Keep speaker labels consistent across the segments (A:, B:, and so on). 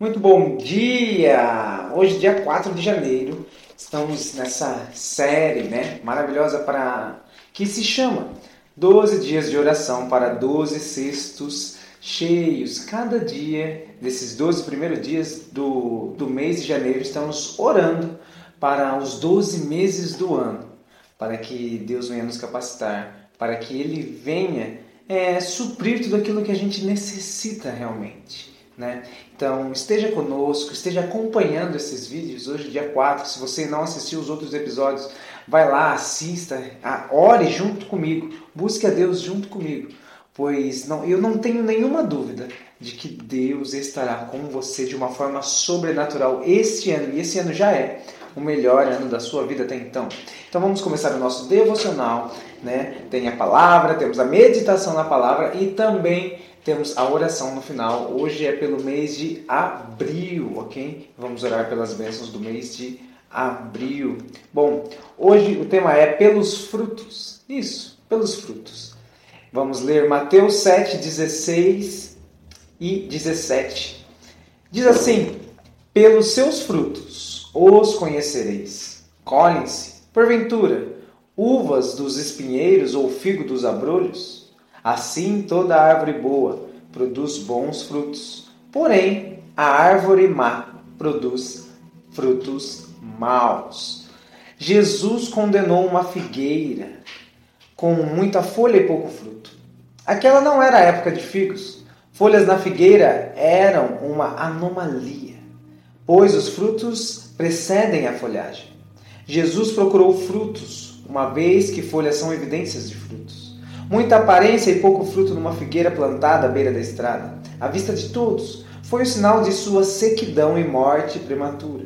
A: Muito bom dia! Hoje, dia 4 de janeiro, estamos nessa série né, maravilhosa para que se chama 12 dias de oração para 12 cestos cheios. Cada dia desses 12 primeiros dias do, do mês de janeiro, estamos orando para os 12 meses do ano, para que Deus venha nos capacitar, para que Ele venha é, suprir tudo aquilo que a gente necessita realmente. Né? Então, esteja conosco, esteja acompanhando esses vídeos hoje, dia 4. Se você não assistiu os outros episódios, vai lá, assista, ore junto comigo, busque a Deus junto comigo, pois não, eu não tenho nenhuma dúvida de que Deus estará com você de uma forma sobrenatural este ano, e esse ano já é o melhor ano da sua vida até então. Então vamos começar o nosso devocional, né? Tem a palavra, temos a meditação na palavra e também temos a oração no final. Hoje é pelo mês de abril, ok? Vamos orar pelas bênçãos do mês de abril. Bom, hoje o tema é pelos frutos. Isso, pelos frutos. Vamos ler Mateus 7, 16 e 17. Diz assim: Pelos seus frutos os conhecereis. Colhem-se, porventura, uvas dos espinheiros ou figo dos abrolhos? Assim, toda árvore boa produz bons frutos, porém, a árvore má produz frutos maus. Jesus condenou uma figueira com muita folha e pouco fruto. Aquela não era a época de figos. Folhas na figueira eram uma anomalia, pois os frutos precedem a folhagem. Jesus procurou frutos, uma vez que folhas são evidências de frutos. Muita aparência e pouco fruto numa figueira plantada à beira da estrada, à vista de todos, foi o sinal de sua sequidão e morte prematura.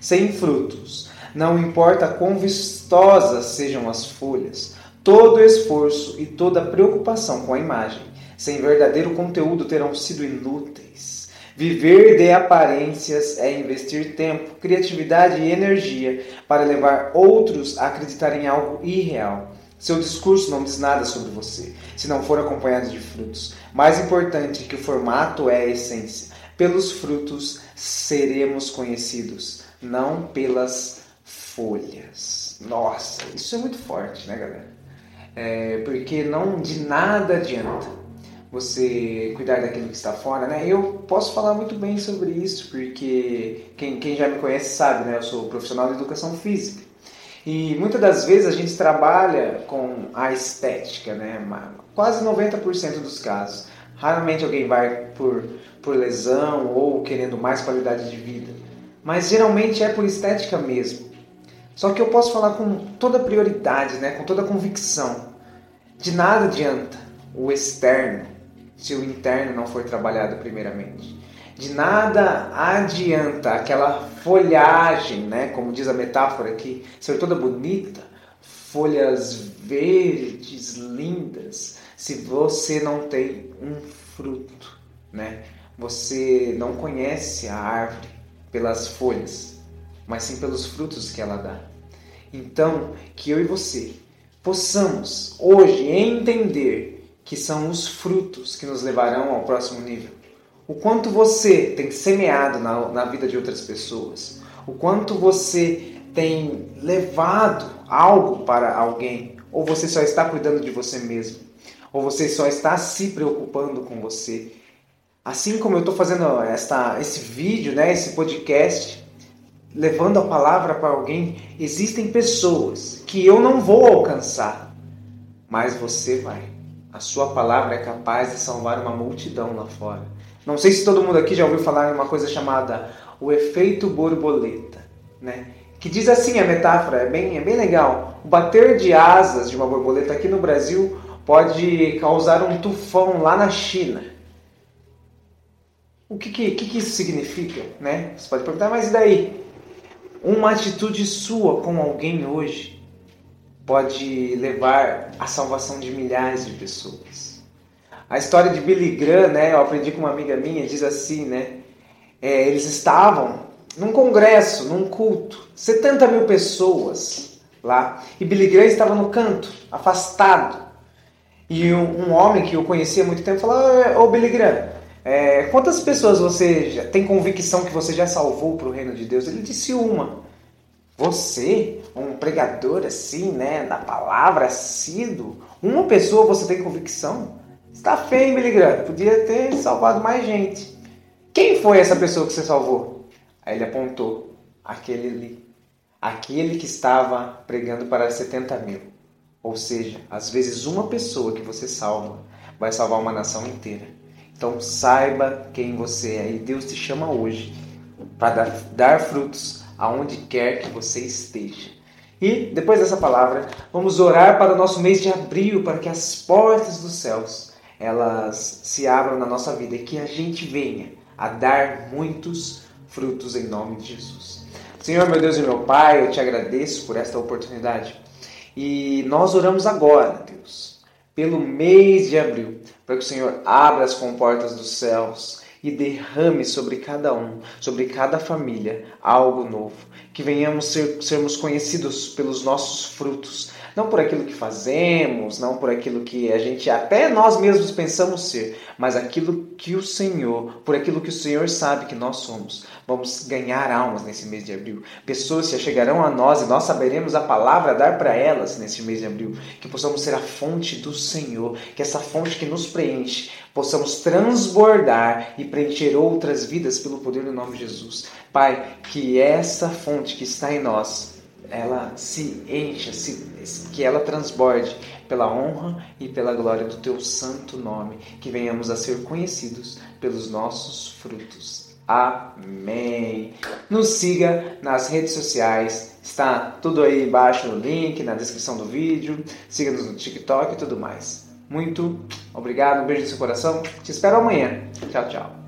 A: Sem frutos, não importa quão vistosas sejam as folhas, todo esforço e toda preocupação com a imagem, sem verdadeiro conteúdo, terão sido inúteis. Viver de aparências é investir tempo, criatividade e energia para levar outros a acreditar em algo irreal. Seu discurso não diz nada sobre você, se não for acompanhado de frutos. Mais importante que o formato é a essência. Pelos frutos seremos conhecidos, não pelas folhas. Nossa, isso é muito forte, né, galera? É, porque não de nada adianta você cuidar daquilo que está fora, né? Eu posso falar muito bem sobre isso, porque quem, quem já me conhece sabe, né? Eu sou profissional de educação física. E muitas das vezes a gente trabalha com a estética, né? Quase 90% dos casos. Raramente alguém vai por, por lesão ou querendo mais qualidade de vida. Mas geralmente é por estética mesmo. Só que eu posso falar com toda prioridade, né? com toda convicção. De nada adianta o externo se o interno não for trabalhado primeiramente. De nada adianta aquela folhagem, né? Como diz a metáfora aqui, ser toda bonita, folhas verdes, lindas, se você não tem um fruto, né? Você não conhece a árvore pelas folhas, mas sim pelos frutos que ela dá. Então, que eu e você possamos hoje entender que são os frutos que nos levarão ao próximo nível o quanto você tem semeado na, na vida de outras pessoas, o quanto você tem levado algo para alguém, ou você só está cuidando de você mesmo, ou você só está se preocupando com você. Assim como eu estou fazendo esta, esse vídeo, né, esse podcast, levando a palavra para alguém, existem pessoas que eu não vou alcançar, mas você vai. A sua palavra é capaz de salvar uma multidão lá fora. Não sei se todo mundo aqui já ouviu falar em uma coisa chamada o efeito borboleta, né? Que diz assim a metáfora, é bem, é bem legal. O bater de asas de uma borboleta aqui no Brasil pode causar um tufão lá na China. O que, que, que, isso significa? Né? Você pode perguntar, mas e daí? Uma atitude sua com alguém hoje pode levar à salvação de milhares de pessoas. A história de Billy Graham, né, eu aprendi com uma amiga minha, diz assim, né, é, eles estavam num congresso, num culto, 70 mil pessoas lá, e Billy Graham estava no canto, afastado. E um, um homem que eu conhecia há muito tempo falou, ô Billy Graham, É, quantas pessoas você já tem convicção que você já salvou para o reino de Deus? Ele disse uma. Você, um pregador assim, né, da palavra assíduo, uma pessoa você tem convicção? Está feio, Billy Graham. Podia ter salvado mais gente. Quem foi essa pessoa que você salvou? Aí ele apontou. Aquele ali. Aquele que estava pregando para 70 mil. Ou seja, às vezes uma pessoa que você salva vai salvar uma nação inteira. Então saiba quem você é. E Deus te chama hoje para dar, dar frutos aonde quer que você esteja. E depois dessa palavra, vamos orar para o nosso mês de abril, para que as portas dos céus elas se abram na nossa vida e que a gente venha a dar muitos frutos em nome de Jesus. Senhor, meu Deus e meu Pai, eu te agradeço por esta oportunidade. E nós oramos agora, Deus, pelo mês de abril, para que o Senhor abra as comportas dos céus e derrame sobre cada um, sobre cada família, algo novo. Que venhamos ser, sermos conhecidos pelos nossos frutos, não por aquilo que fazemos, não por aquilo que a gente até nós mesmos pensamos ser, mas aquilo que o Senhor, por aquilo que o Senhor sabe que nós somos. Vamos ganhar almas nesse mês de abril. Pessoas se chegarão a nós e nós saberemos a palavra dar para elas nesse mês de abril. Que possamos ser a fonte do Senhor, que essa fonte que nos preenche, possamos transbordar e preencher outras vidas pelo poder do nome de Jesus. Pai, que essa fonte que está em nós ela se encha, se, que ela transborde pela honra e pela glória do teu santo nome, que venhamos a ser conhecidos pelos nossos frutos. Amém. Nos siga nas redes sociais, está tudo aí embaixo no link, na descrição do vídeo. Siga-nos no TikTok e tudo mais. Muito obrigado, um beijo no seu coração. Te espero amanhã. Tchau, tchau.